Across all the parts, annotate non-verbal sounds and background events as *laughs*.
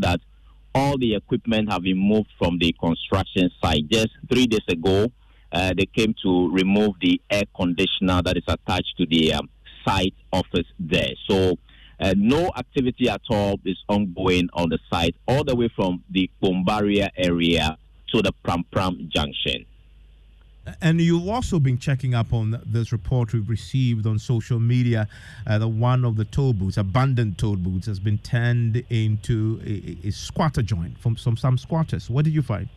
that all the equipment have been moved from the construction site. Just three days ago, uh, they came to remove the air conditioner that is attached to the um, site office there. So uh, no activity at all is ongoing on the site, all the way from the Bombaria area to the Prampram junction. And you've also been checking up on this report we've received on social media uh, that one of the toll booths, abandoned toll booths, has been turned into a, a squatter joint from some, some squatters. What did you find?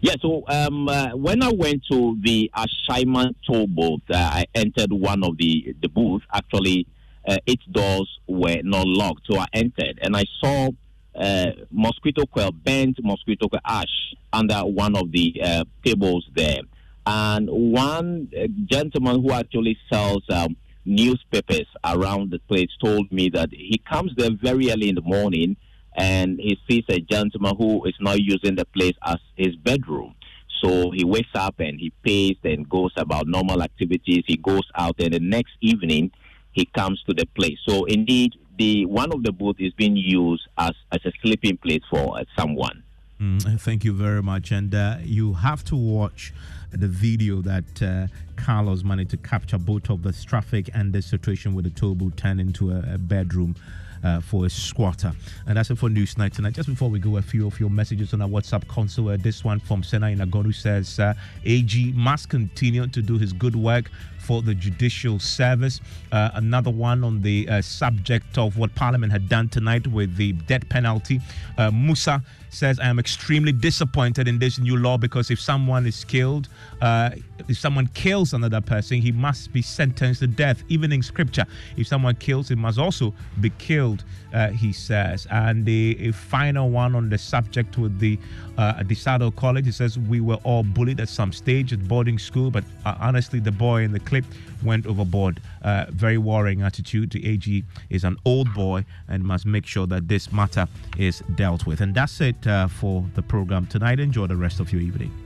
Yeah, so um, uh, when I went to the Ashaiman toll booth, uh, I entered one of the, the booths. Actually, uh, its doors were not locked. So I entered and I saw uh, mosquito coil, bent mosquito ash under one of the uh, tables there. And one uh, gentleman who actually sells um, newspapers around the place told me that he comes there very early in the morning and he sees a gentleman who is not using the place as his bedroom. So he wakes up and he pays and goes about normal activities. He goes out and the next evening he comes to the place. So indeed, the one of the booths is being used as, as a sleeping place for uh, someone. Mm, thank you very much. And uh, you have to watch the video that uh, Carlos managed to capture both of the traffic and the situation with the booth turned into a, a bedroom. Uh, for a squatter. And that's it for Newsnight tonight. Just before we go, a few of your messages on our WhatsApp console. Uh, this one from Sena Inagonu says uh, AG must continue to do his good work for the judicial service. Uh, another one on the uh, subject of what Parliament had done tonight with the death penalty. Uh, Musa says, I am extremely disappointed in this new law because if someone is killed, uh, if someone kills another person, he must be sentenced to death. Even in scripture, if someone kills, he must also be killed, uh, he says. And the final one on the subject with the uh, Disado College, he says, We were all bullied at some stage at boarding school, but uh, honestly, the boy in the clip went overboard. Uh, very worrying attitude. The AG is an old boy and must make sure that this matter is dealt with. And that's it uh, for the program tonight. Enjoy the rest of your evening.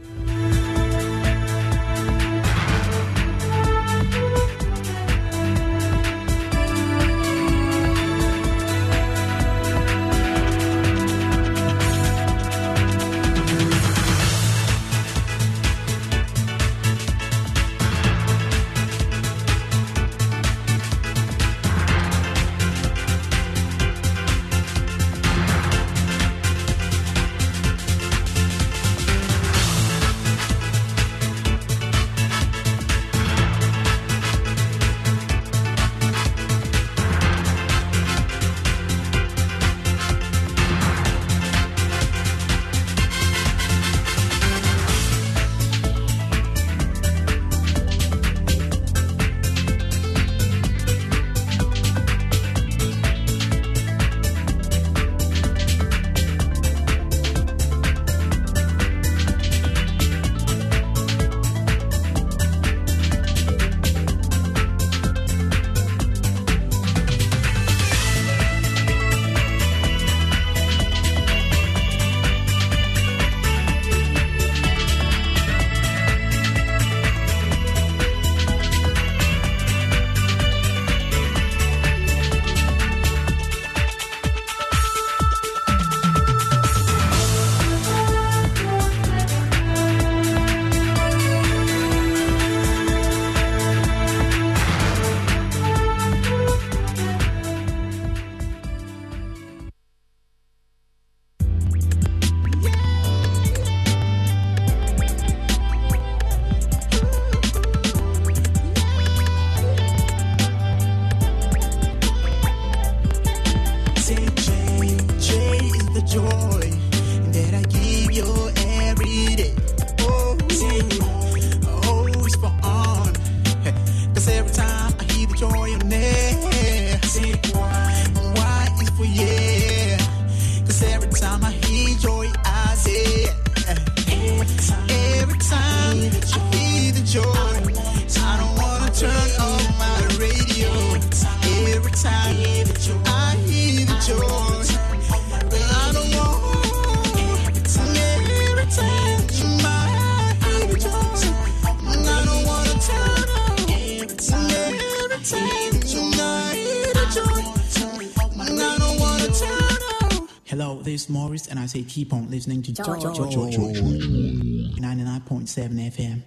Keep on listening to George, George, George, George. 99.7 FM.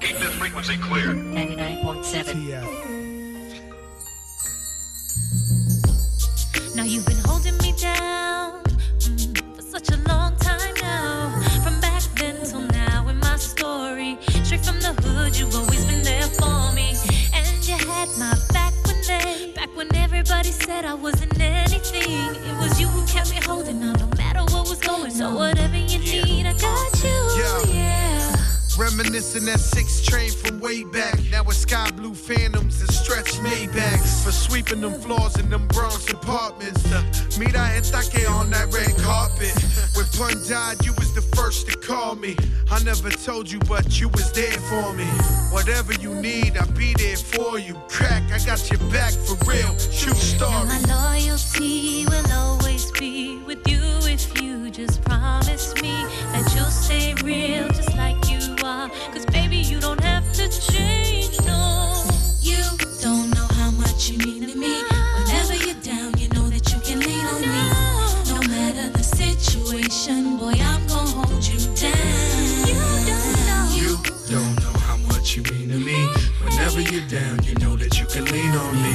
Keep this frequency clear. So whatever Reminiscing that six train from way back. Now it's sky blue phantoms and stretch Maybachs. For sweeping them floors in them Bronx apartments. Meet I Hetake on that red carpet. When Pun died, you was the first to call me. I never told you, but you was there for me. Whatever you need, I'll be there for you. Crack, I got your back for real. True story. Now my loyalty will always be with you if you just promise me that you'll stay real just like Cause baby, you don't have to change, no. You don't know how much you mean to me. Whenever you're down, you know that you can lean on me. No matter the situation, boy, I'm gonna hold you down. You don't know. You don't know how much you mean to me. Whenever you're down, you know that you can lean on me.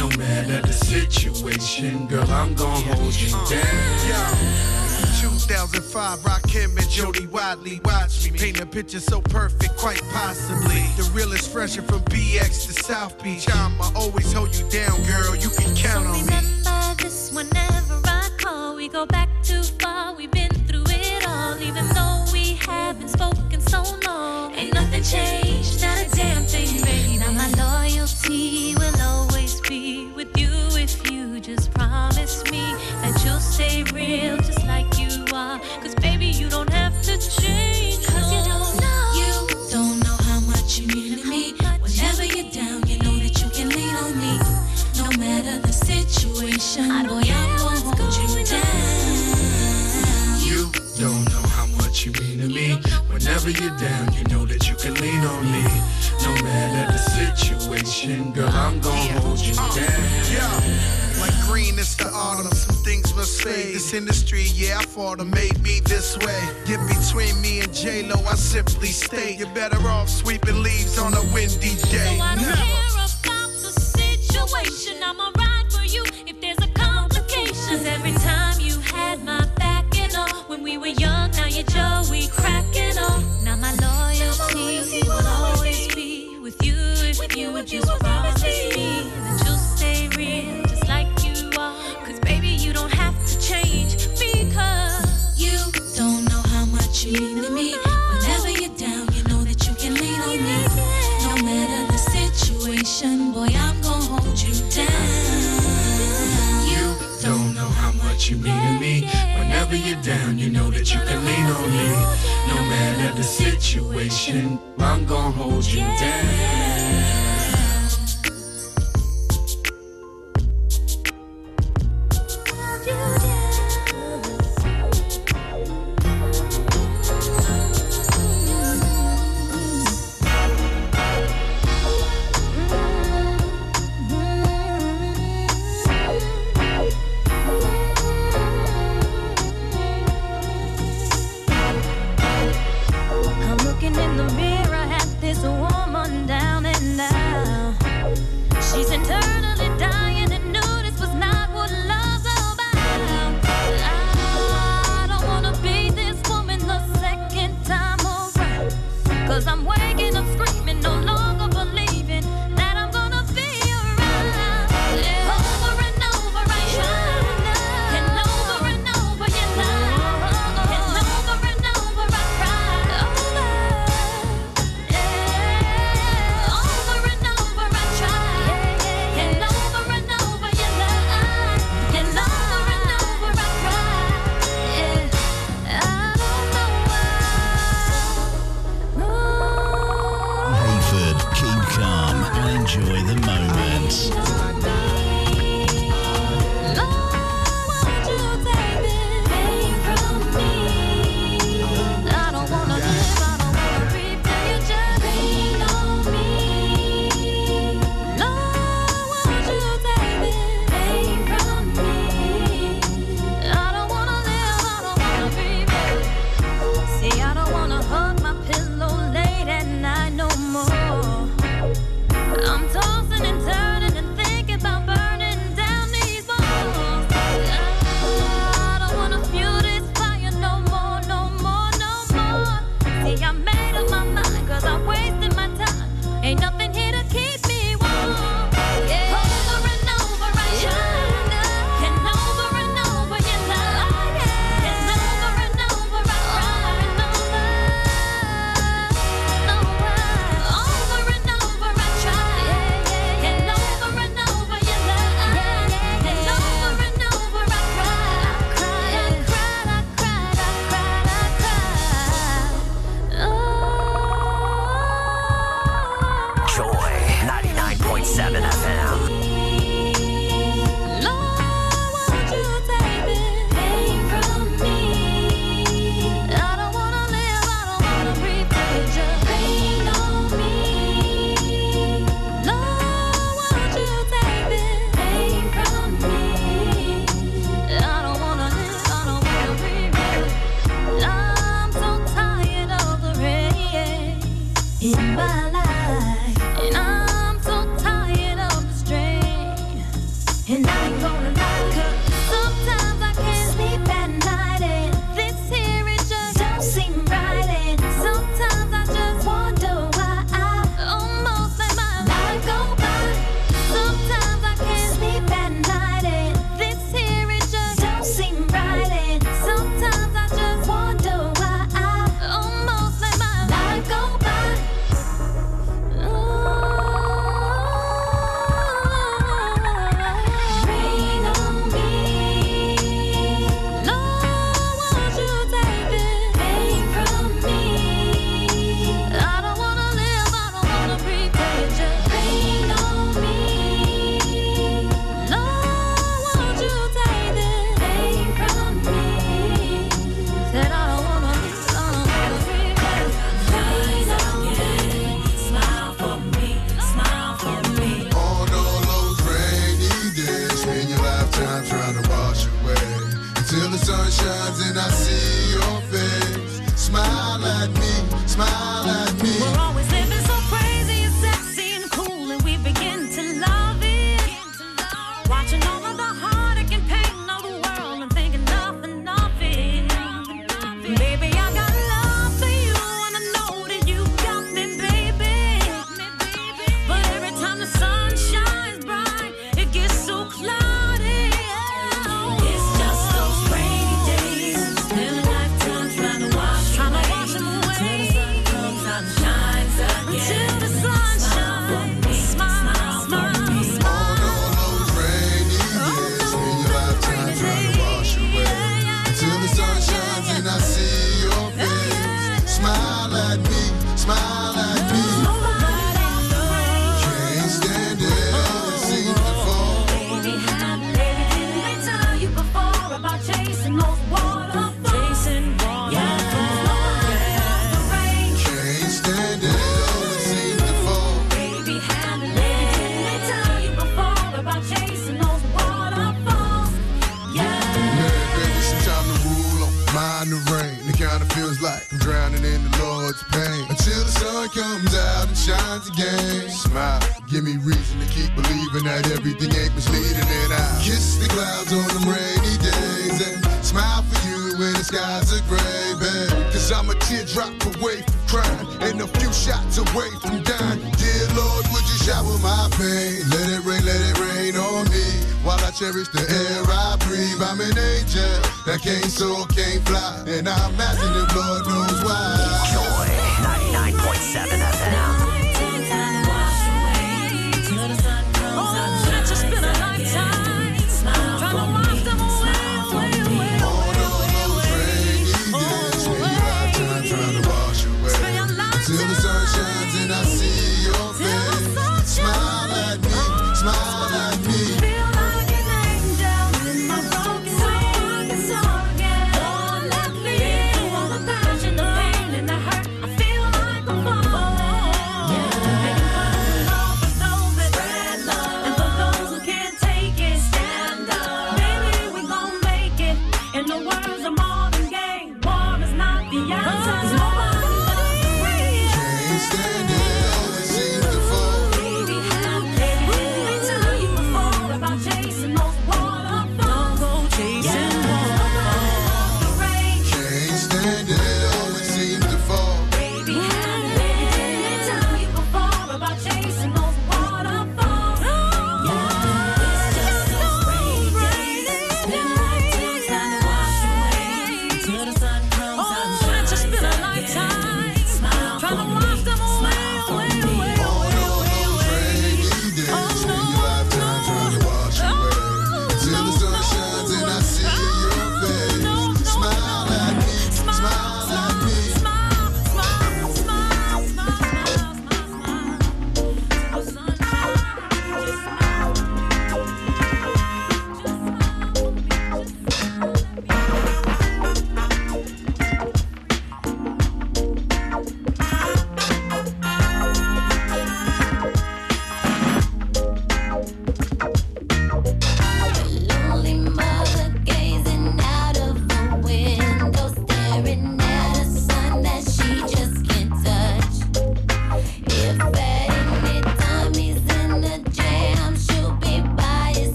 No matter the situation, girl, I'm gonna hold you down. 2005, Rakim and Jody Watley. Watch me paint a picture so perfect, quite possibly. The realest fresher from BX to South Beach. I'ma always hold you down, girl. You can count on me. remember this whenever I call. We go back too far, we've been through it all. Even though we haven't spoken so long, ain't nothing changed, not a damn thing, baby. Now my loyalty will always be with you if you just promise me stay real, just like you are. Cause baby, you don't have to change, cause you don't know. You don't know how much you mean to me. Whenever you're down, you know that you can lean on me. No matter the situation, I don't boy, care I'm gonna hold you going down. You don't know how much you mean to me. Whenever you're down, you know that you can lean on me. No matter the situation, girl, I'm gonna hold you uh, down. Yeah. Like green, it's the autumn. Some things must fade. This industry, yeah, I fought them, made me this way. Get between me and J Lo, I simply stay. You're better off sweeping leaves on a windy day. So I don't care about the situation. I'ma ride for you if there's a complication. 'Cause every time you had my back and all, when we were young, now you're Joey cracking Whenever you're down, you know that you can lean on me. No matter the situation, I'm gonna hold you down.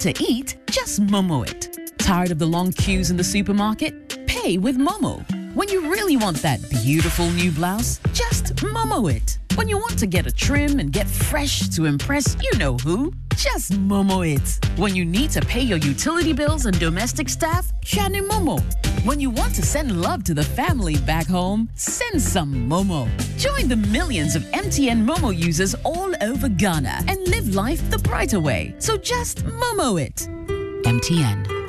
to eat, just Momo it. Tired of the long queues in the supermarket? Pay with Momo. When you really want that beautiful new blouse, just Momo it. When you want to get a trim and get fresh to impress you know who, just Momo it. When you need to pay your utility bills and domestic staff, Shani Momo. When you want to send love to the family back home, send some Momo. Join the millions of MTN Momo users all over Ghana and live life the brighter way. So just Momo it. MTN.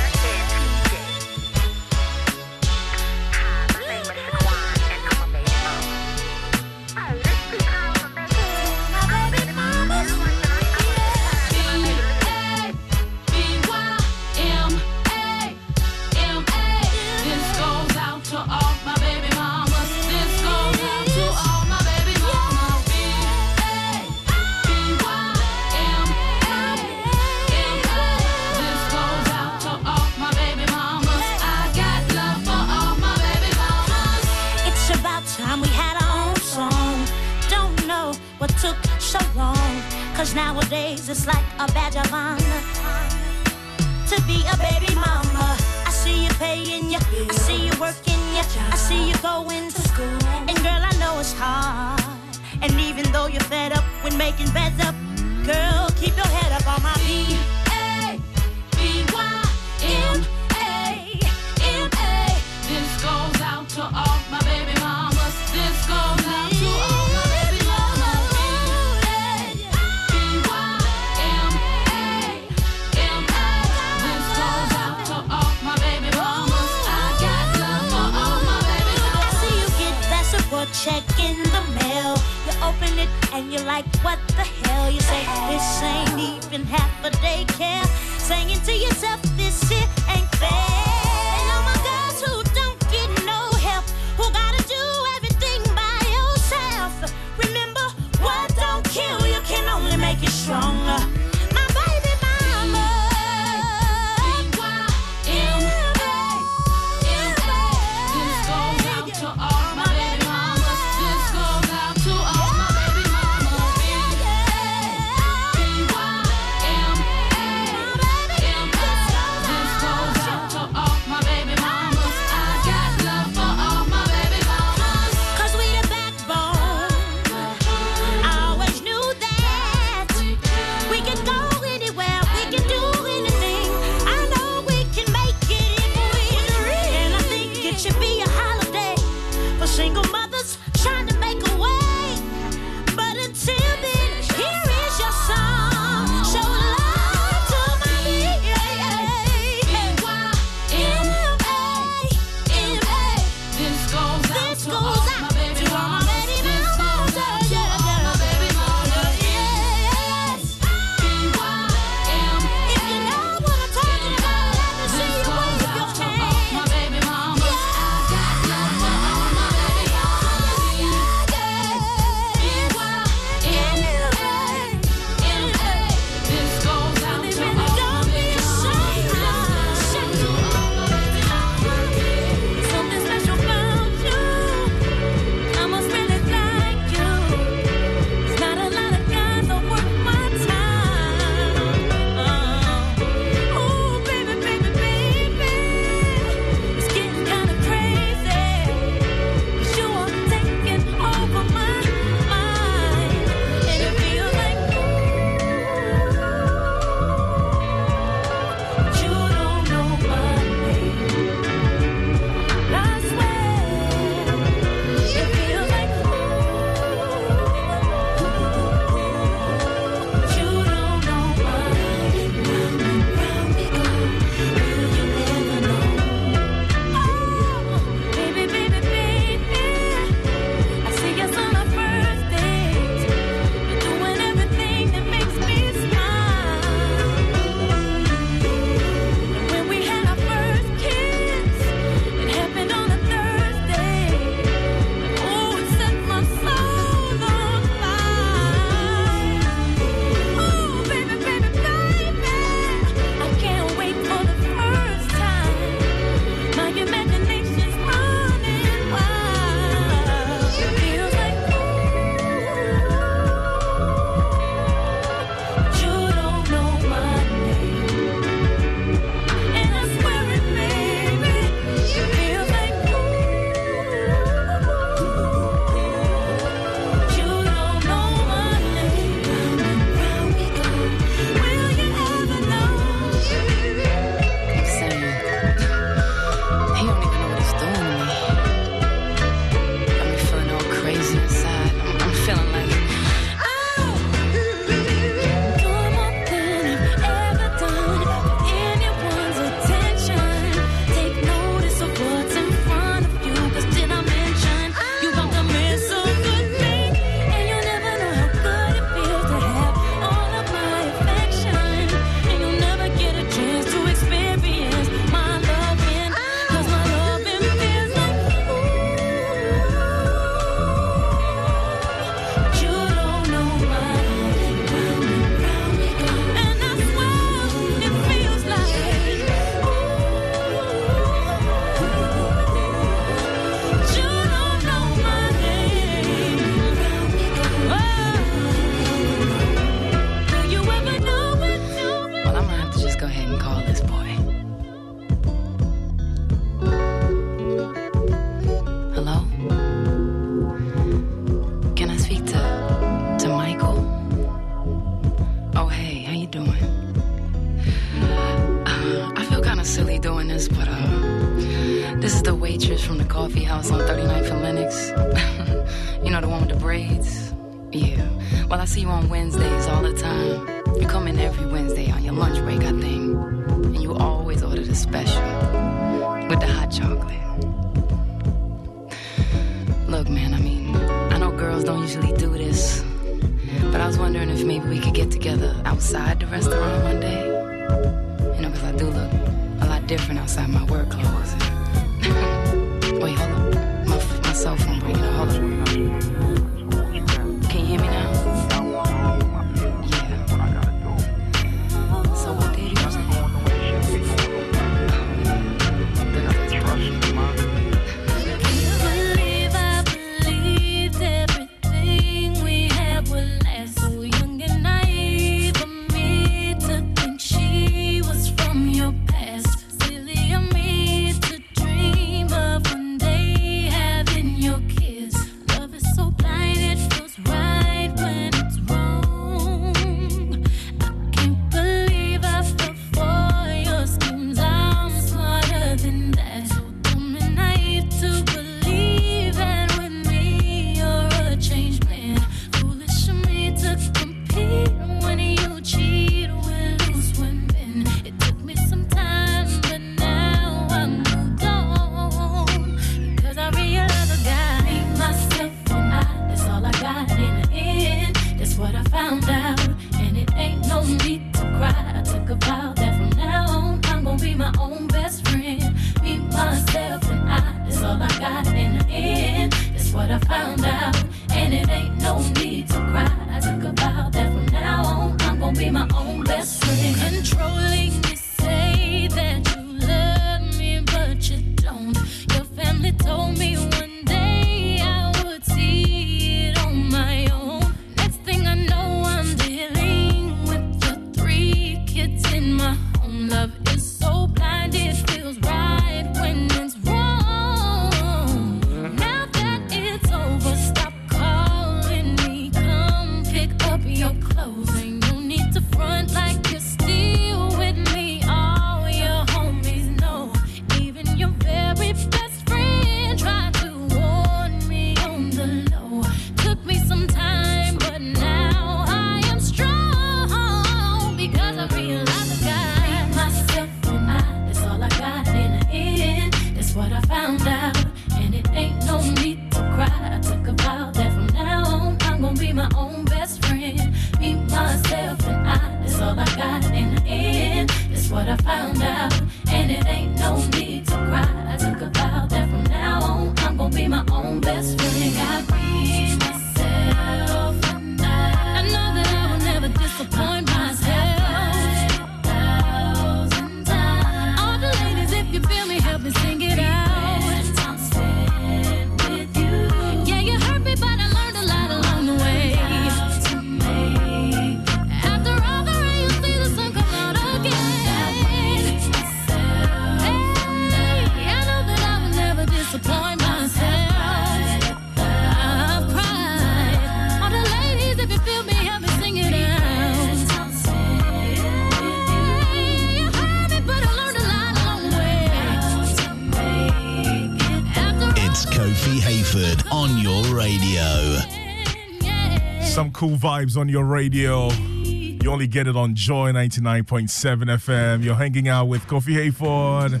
cool vibes on your radio. You only get it on Joy 99.7 FM. You're hanging out with Kofi Hayford.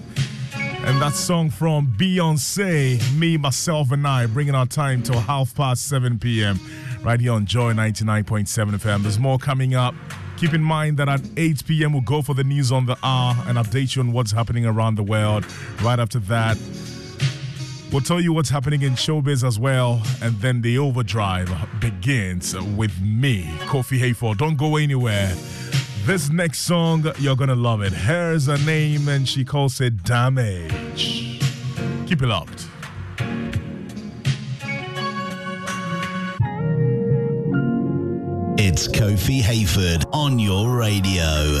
And that song from Beyonce, Me, Myself, and I, bringing our time till half past 7 p.m. right here on Joy 99.7 FM. There's more coming up. Keep in mind that at 8 p.m., we'll go for the news on the R and update you on what's happening around the world. Right after that, We'll tell you what's happening in showbiz as well, and then the overdrive begins with me, Kofi Hayford. Don't go anywhere. This next song, you're gonna love it. Here's a name, and she calls it Damage. Keep it locked. It's Kofi Hayford on your radio.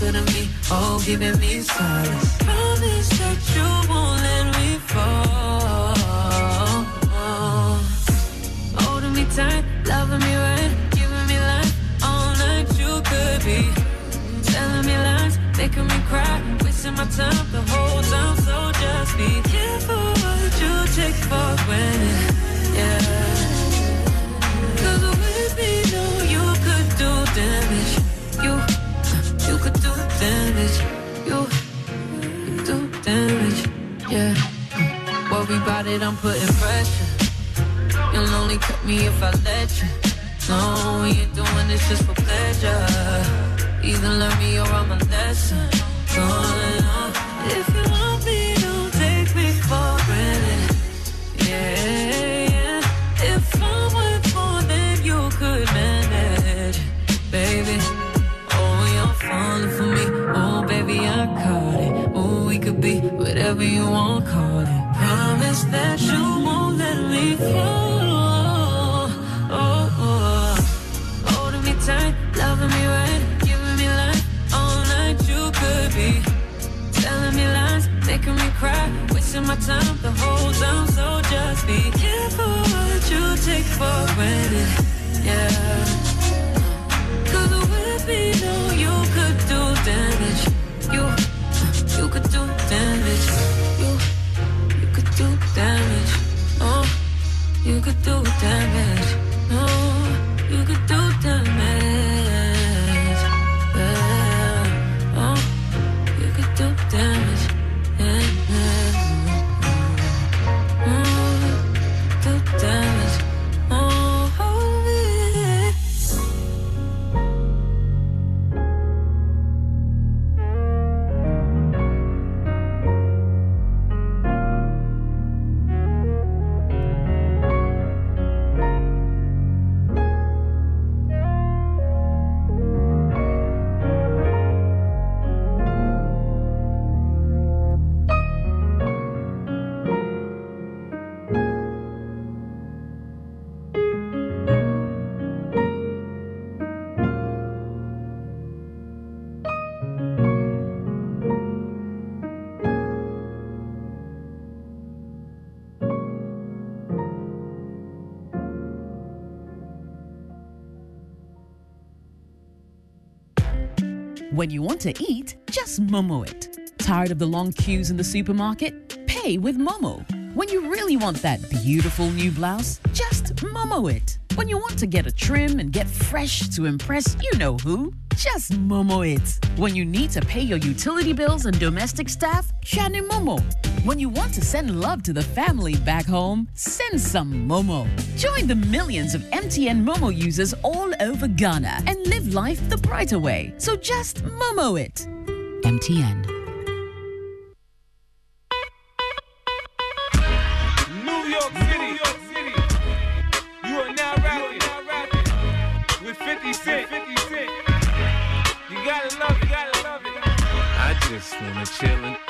keeping me oh, giving me silent. Promise that you won't let me fall. Holding me tight, loving me right, giving me life all night. You could be telling me lies, making me cry, wasting my time the whole time. So just be careful what you take for granted. Yeah. Cause with me, no, you could do damage. Yeah. Worry about it, I'm putting pressure. You'll only cut me if I let you. No, we ain't doing this just for pleasure. Either learn me or I'm a lesson. Going on. If you me. Oh. Holding me tight, loving me right, giving me all night. You could be telling me lies, making me cry, wasting my time the whole time. So just be careful what you take for granted. With me, no, you could do damage. You, you could do damage. You could When you want to eat, just Momo it. Tired of the long queues in the supermarket? Pay with Momo. When you really want that beautiful new blouse, just Momo it. When you want to get a trim and get fresh to impress you know who, just Momo it. When you need to pay your utility bills and domestic staff, Shani Momo. When you want to send love to the family back home, send some Momo. Join the millions of MTN Momo users all over Ghana and live life the brighter way. So just Momo it. MTN. New York City. New York City. You are now rapping, with 50 Cent. 50 Cent. You gotta love it. You gotta love it. I just wanna chillin'.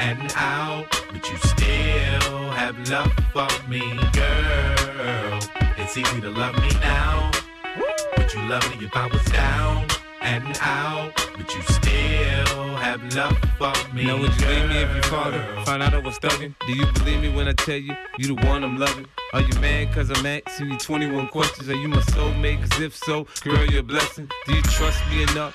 and out, but you still have love for me, girl. It's easy to love me now. but you love me if I was down and out, but you still have love for me? Now would you leave me if girl? father found out I was thugging? Do you believe me when I tell you you the one I'm loving? Are you mad cause I'm asking you 21 questions? Are you my soulmate? Cause if so, girl, you're a blessing. Do you trust me enough?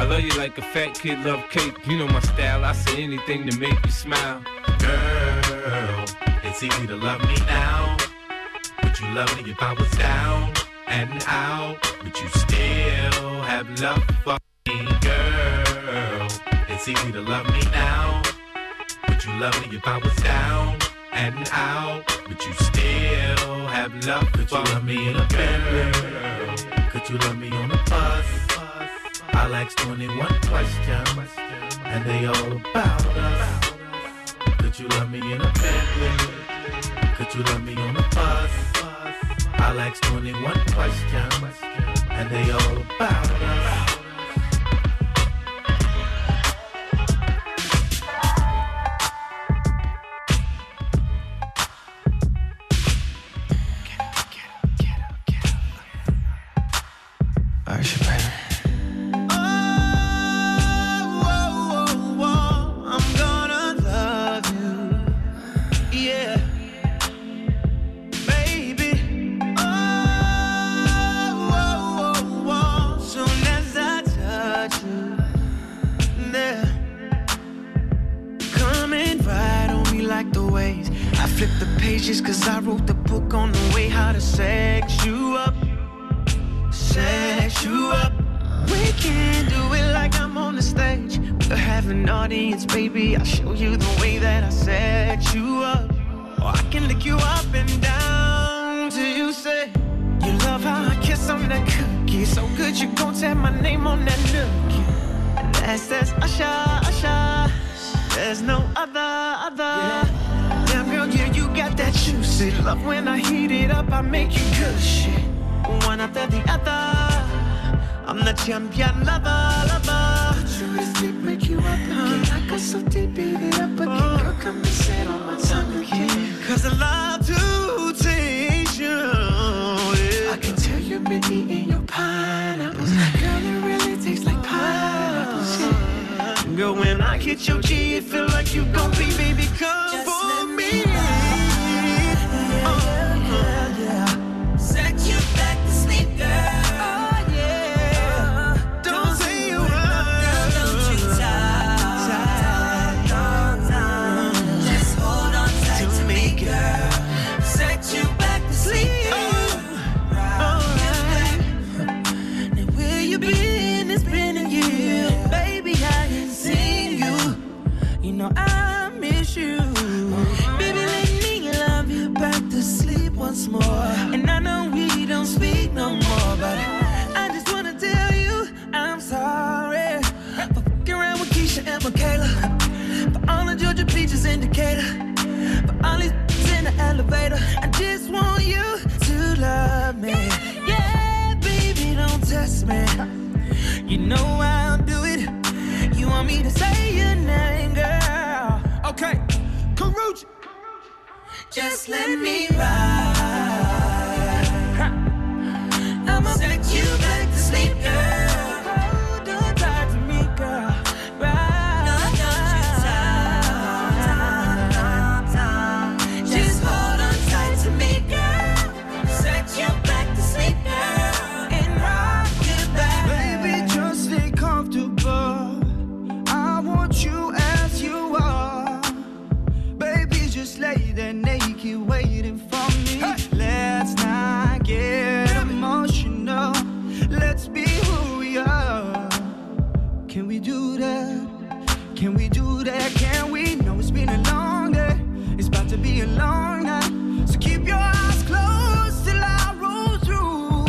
I love you like a fat kid love cake. You know my style, I say anything to make you smile. Girl, it's easy to love me now. Would you love me if I was down and out? But you still have love for me, girl. It's easy to love me now. Would you love me if I was down and out? But you still have love Could you love me in a Bentley? Could you love me on a bus? I'll ask 21 questions, and they all about us. Could you love me in a Bentley? Could you love me on a bus? I'll ask 21 questions, and they all about us. Sex you up, sex you up. We can do it like I'm on the stage. We'll have an audience, baby. I'll show you the way that I set you up. Or I can lick you up and down till you say you love how I kiss on that cookie. So good you gon' tap my name on that nookie. And that's that's Usher, Usher. There's no other, other. Damn juicy love. When I heat it up, I make you good shit. One after the other. I'm the champion lover, lover. Put you to sleep, wake you up again. I got so deep, beat it up again. Oh. Girl, come and sit on my tongue again. Cause I love to taste you. I can tell you've been eating your pineapples. *laughs* Girl, it really tastes like pineapples. Yeah. Girl, when I hit your G, it feel like you gon' be, baby, come more. And I know we don't speak no more, but I just wanna tell you I'm sorry for fucking around with Keisha and Michaela. For all the Georgia Peaches indicator. For all these in the elevator. I just want you to love me. Yeah, baby, don't test me. You know I'll do it. You want me to say your name, girl? Okay, Karuchi. Just let me ride. I'ma set you back Can we do that? Can we? No, it's been a long day. It's about to be a long night. So keep your eyes closed till I roll through.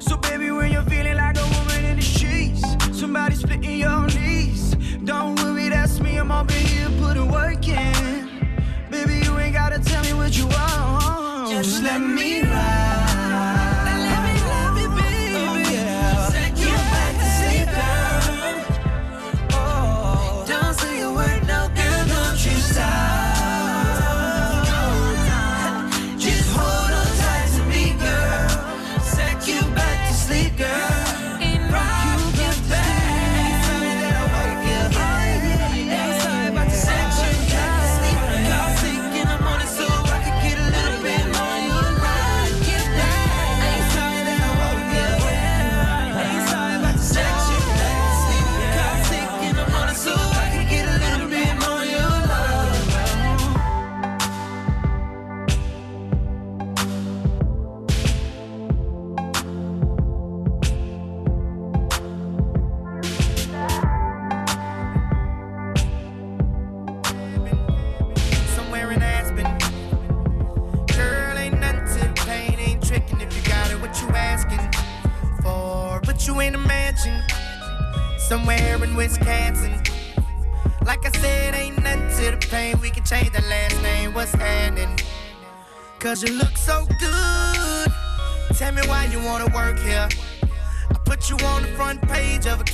So, baby, when you're feeling like a woman in the sheets, somebody splitting your knees. Don't worry, that's me. I'm over here putting work in. Baby, you ain't gotta tell me what you want. Just let me know.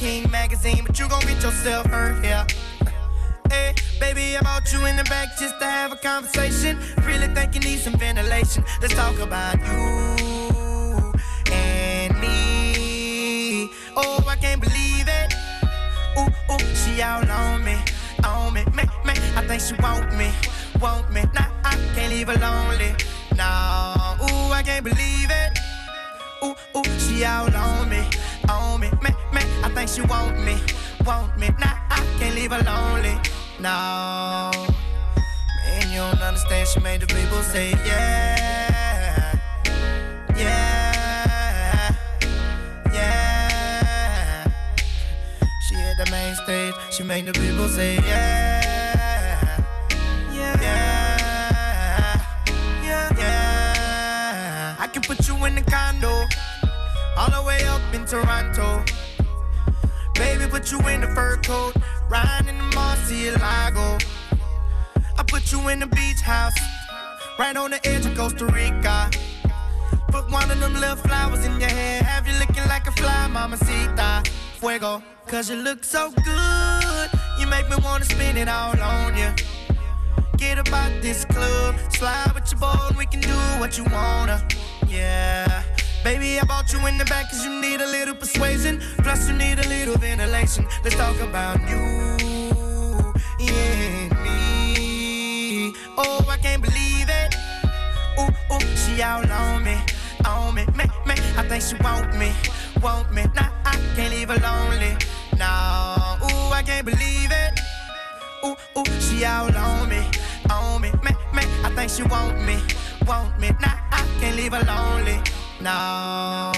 King magazine, but you gon' get yourself hurt yeah. Hey, baby, I brought you in the back just to have a conversation. Really think you need some ventilation. Let's talk about you and me. Oh, I can't believe it. Ooh, ooh, she all on me, on me, me, me. I think she want me, want me. Nah, I can't leave her lonely. Nah, ooh, I can't believe it. Ooh, ooh, she all on me, on me, me, think she want me, want me. Nah, I can't leave her lonely. No, man, you don't understand. She made the people say yeah, yeah, yeah. She hit the main stage. She made the people say yeah, yeah, yeah, yeah. I can put you in the condo, all the way up in Toronto. Baby, put you in the fur coat, riding in the Murcielago. I put you in the beach house, right on the edge of Costa Rica. Put one of them little flowers in your hair, have you looking like a fly, mamacita. Fuego, cause you look so good. You make me wanna spend it all on you. Get about this club, slide with your boy, we can do what you wanna. Yeah. Baby, I bought you in the back cause you need a little persuasion. Plus, you need a little ventilation. Let's talk about you and me. Oh, I can't believe it. Ooh, ooh, she out on me, on me, me, me. I think she want me, want me. Nah, I can't leave her lonely. Nah, ooh, I can't believe it. Ooh, ooh, she out on me, on me, me, me. I think she want me, want me. Nah, I can't leave her lonely. No,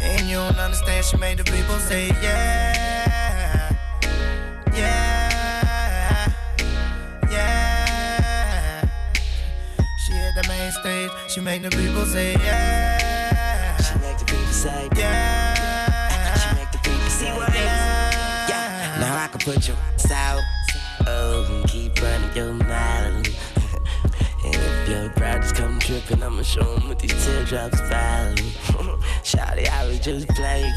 man, you don't understand. She made the people say yeah, yeah, yeah. She hit the main stage. She made the people say yeah. She make the people say yeah. She make the people say yeah. Yeah, now I can put your out. Oh, and keep running your mouth. And I'ma show 'em what these teardrops fall. *laughs* Shawty, I was just playing.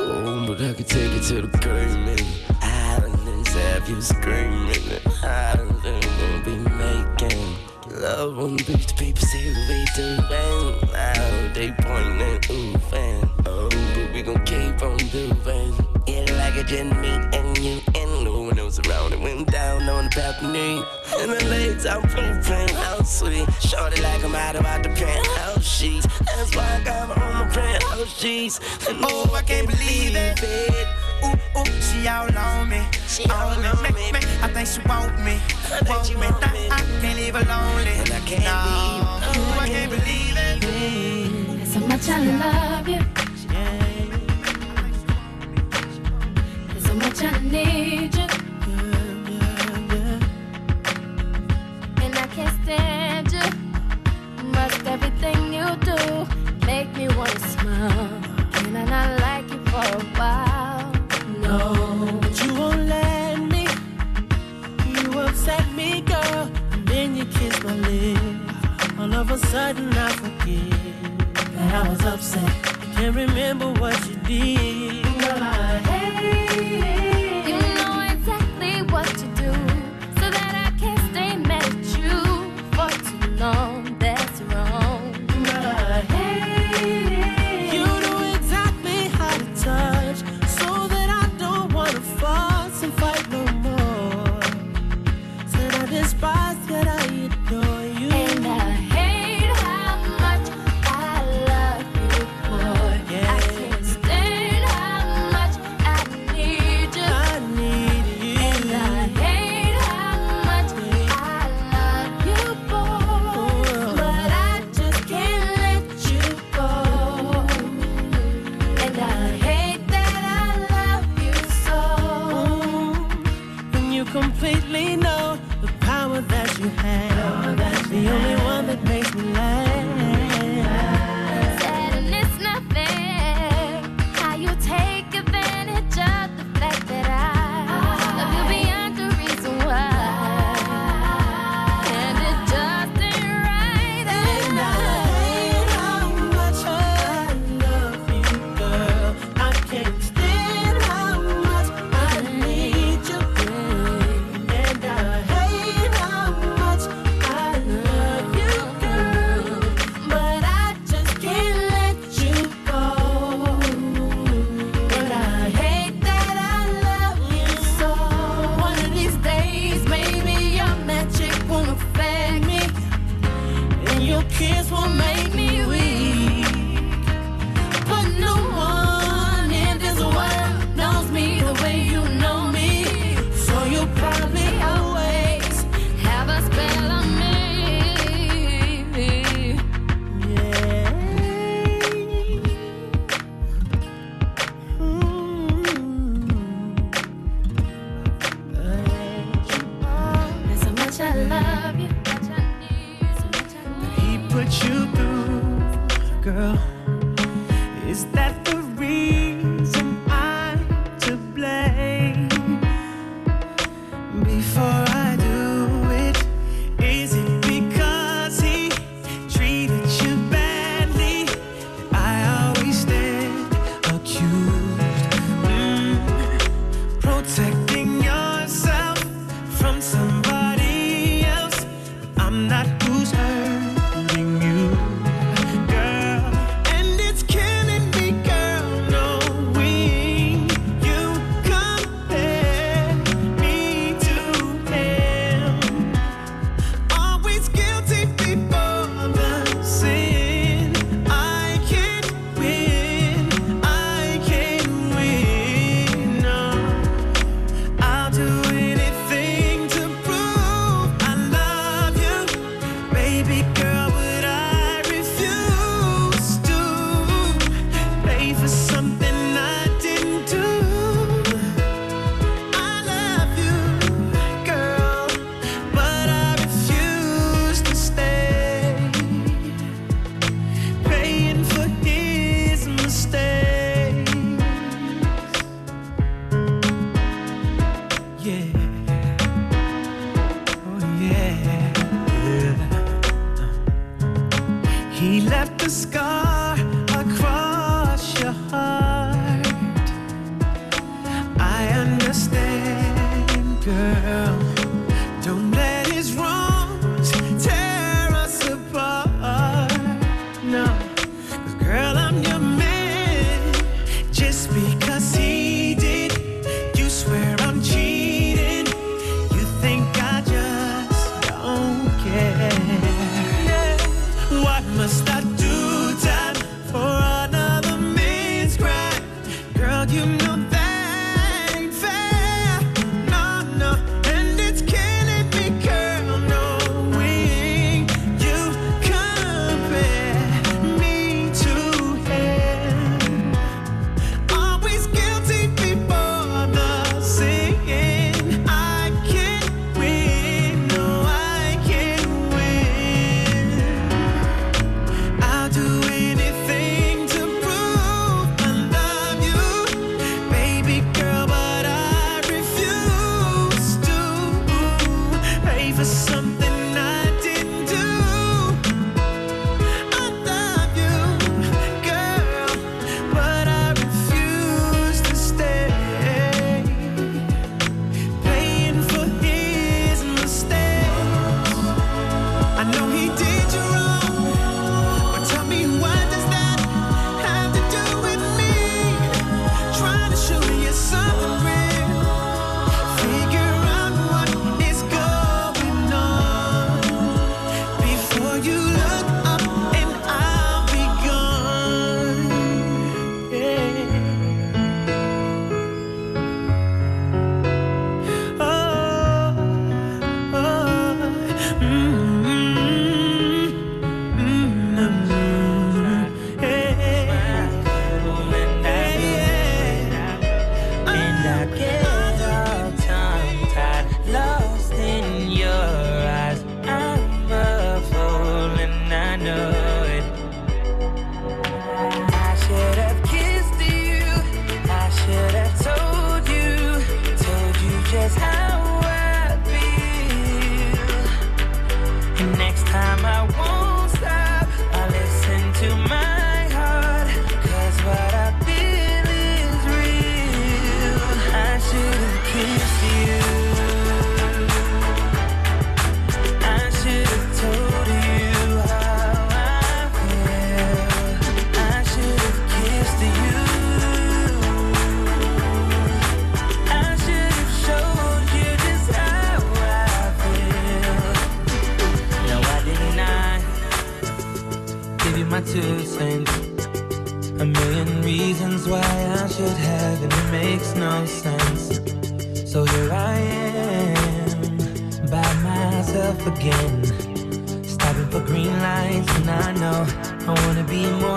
Oh, but I could take it to the curtain. Island and have you screaming. I don't think gonna be making. Love on the beach, the people say we doing. Now they pointing, ooh, fan. Oh, but we gon' keep on doing. Yeah, like a gin meat and you it was around, it went down on the balcony. And the legs I'm pooping, how sweet. Shorty like I'm out about the penthouse sheets. That's why I got her on my penthouse oh, sheets. And Oh, I can't believe it. Ooh, ooh, she all on me. She all on me, me, me. I think she want me, I think want me. Nah, I can't leave alone. And I can't no. Ooh, I can't believe it. There's so much I love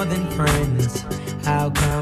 more than friends. How come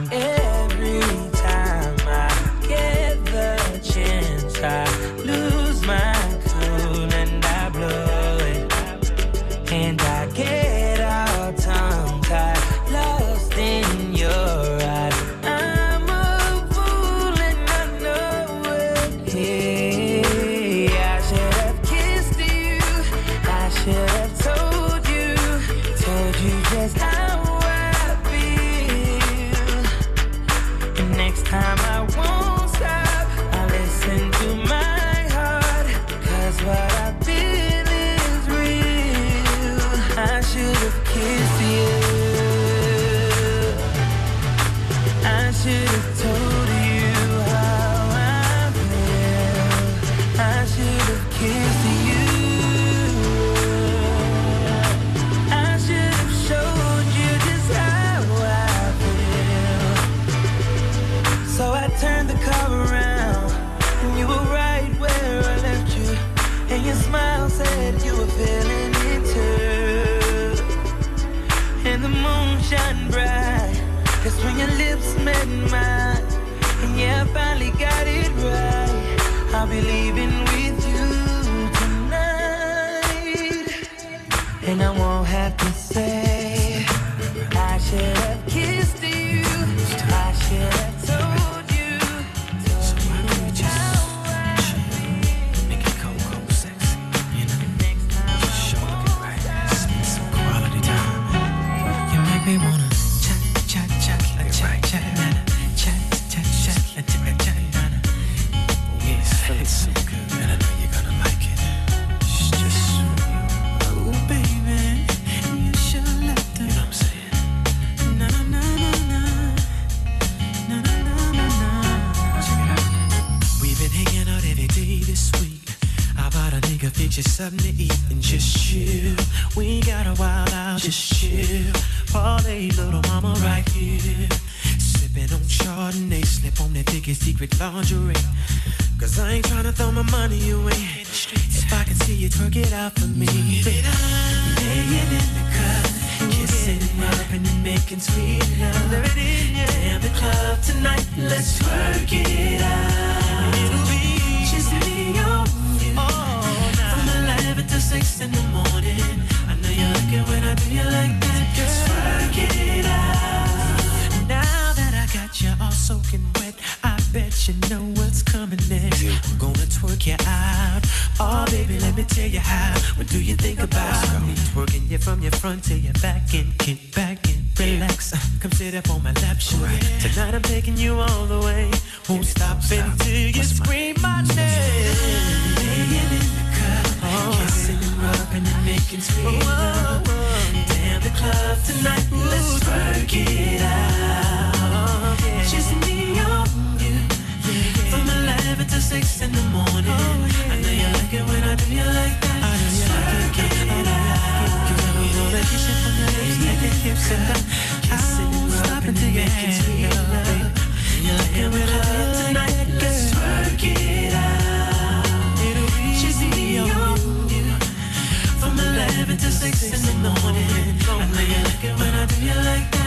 just chill. Parlay, little mama right here. Sipping on Chardonnay, slip on that biggest secret lingerie. Cause I ain't tryna throw my money away. If I can see you twerk it out for me. Laying in the cut, kissing and rubbing and making sweet love. Damn the club tonight, let's work it out. It'll be just me on you. From 11 to 6 in the morning. Like it when I do you like that. Let's work it out. Now that I got you all soaking wet, I bet you know what's coming next. I'm gonna twerk you out. Oh, baby, let me tell you how. What do you think about me twerking you from your front to your back and kick back and relax? Uh, Come sit up on my lap, sure. Tonight I'm taking you all the way. Won't stop until you scream my name. Laying in the cut, kissing and rubbing and making sweet love. Damn the club tonight, let's work it out. Just me on you. From 11 to 6 in the morning. I know you like it when I do you like that. I know you like it. I know you like it. I know that you should from your lips to your hips that kissing and rubbing and making sweet love. You like it do it tonight. 11 to 6 in the morning. I know you like it when I do you like that.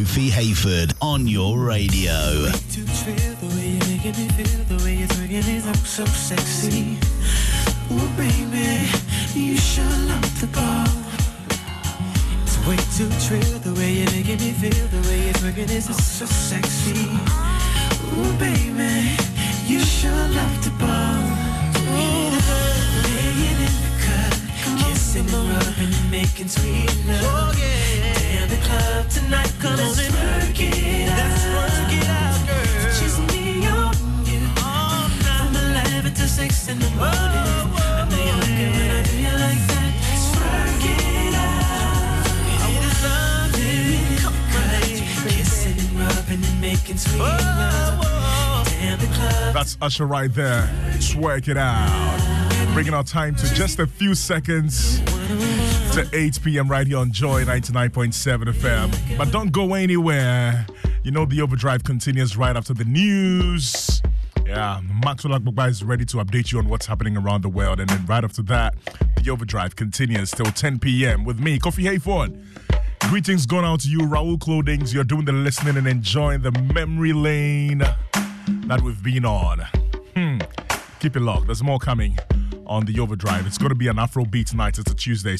Sure Hayford on your radio. way too trill, the way you're making me feel, the way you're is so sexy. Ooh, baby, you sure love the ball. Laying in the cut, kissing and rubbing and making sweet love. Damn club tonight, come on and work it out. Let's work it out, girl. Just me on you. From 11 to six in the morning. I know you like it when I do you like that. Work it out. I would love it. Come on, kissing and rubbing and making sweet love. Damn the club. That's Usher right there. Let's work it out. Bringing our time to just a few seconds to 8 p.m. right here on Joy 99.7 FM. But don't go anywhere. You know the overdrive continues right after the news. Yeah, Maxwell Agbagba is ready to update you on what's happening around the world. And then right after that, the overdrive continues till 10 p.m. with me, Kofi Hayford. Greetings going out to you, Raul Clothings. You're doing the listening and enjoying the memory lane that we've been on. Hmm. Keep it locked. There's more coming on the overdrive. It's going to be an Afro beat tonight. It's a Tuesday.